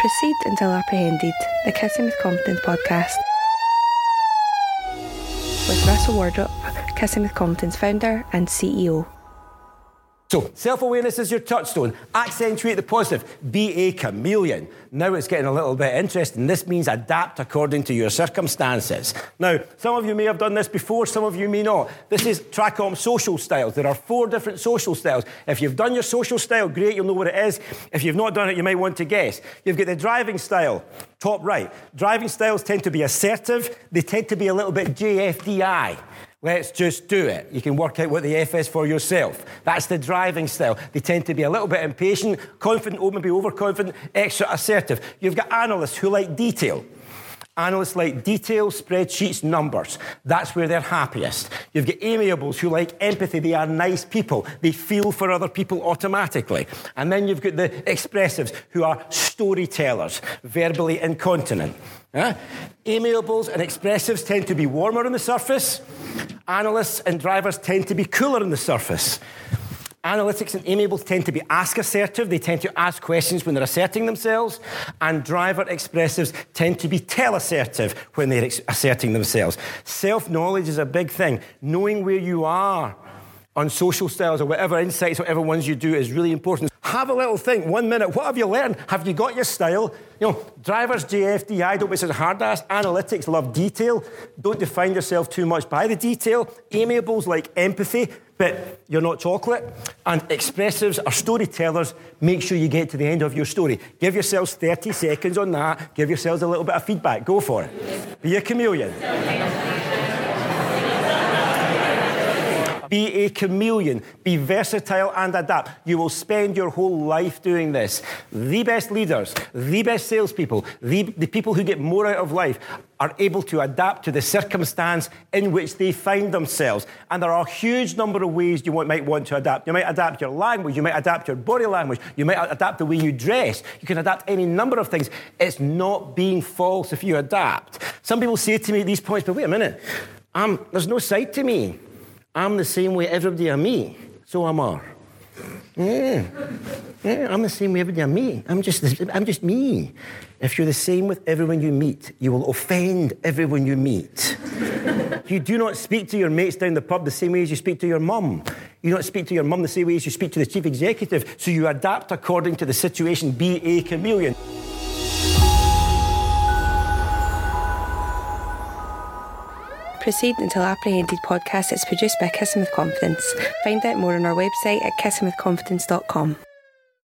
Proceed until apprehended, the Kissing with Confidence podcast. With Russell Wardrop, Kissing with Confidence founder and CEO. So, self awareness is your touchstone. Accentuate the positive. Be a chameleon. Now it's getting a little bit interesting. This means adapt according to your circumstances. Now, some of you may have done this before, some of you may not. This is Tracom social styles. There are four different social styles. If you've done your social style, great, you'll know what it is. If you've not done it, you might want to guess. You've got the driving style, top right. Driving styles tend to be assertive, they tend to be a little bit JFDI. Let's just do it. You can work out what the F is for yourself. That's the driving style. They tend to be a little bit impatient, confident, or maybe overconfident, extra assertive. You've got analysts who like detail. Analysts like detail, spreadsheets, numbers. That's where they're happiest. You've got amiables who like empathy. They are nice people. They feel for other people automatically. And then you've got the expressives who are storytellers, verbally incontinent. Amiables and expressives tend to be warmer on the surface. Analysts and drivers tend to be cooler on the surface. Analytics and amiables tend to be ask assertive. They tend to ask questions when they're asserting themselves. And driver expressives tend to be tell assertive when they're ex- asserting themselves. Self knowledge is a big thing. Knowing where you are on social styles or whatever insights, whatever ones you do is really important. Have a little think. One minute. What have you learned? Have you got your style? You know, drivers, JFDI, don't be such hard ass. Analytics love detail. Don't define yourself too much by the detail. Amiables like empathy, but you're not chocolate. And expressives are storytellers. Make sure you get to the end of your story. Give yourselves 30 seconds on that. Give yourselves a little bit of feedback. Go for it. Be a chameleon. Be a chameleon. Be versatile and adapt. You will spend your whole life doing this. The best leaders, the best salespeople, the, the people who get more out of life are able to adapt to the circumstance in which they find themselves. And there are a huge number of ways you might want to adapt. You might adapt your language, you might adapt your body language, you might adapt the way you dress, you can adapt any number of things. It's not being false if you adapt. Some people say to me at these points, but wait a minute, um, there's no side to me. I'm the same way everybody are me. So am I. Yeah. yeah, I'm the same way everybody are me. I'm just, I'm just me. If you're the same with everyone you meet, you will offend everyone you meet. you do not speak to your mates down the pub the same way as you speak to your mum. You don't speak to your mum the same way as you speak to the chief executive. So you adapt according to the situation. Be a chameleon. Proceed Until Apprehended podcast is produced by Kissing with Confidence. Find out more on our website at kissingwithconfidence.com.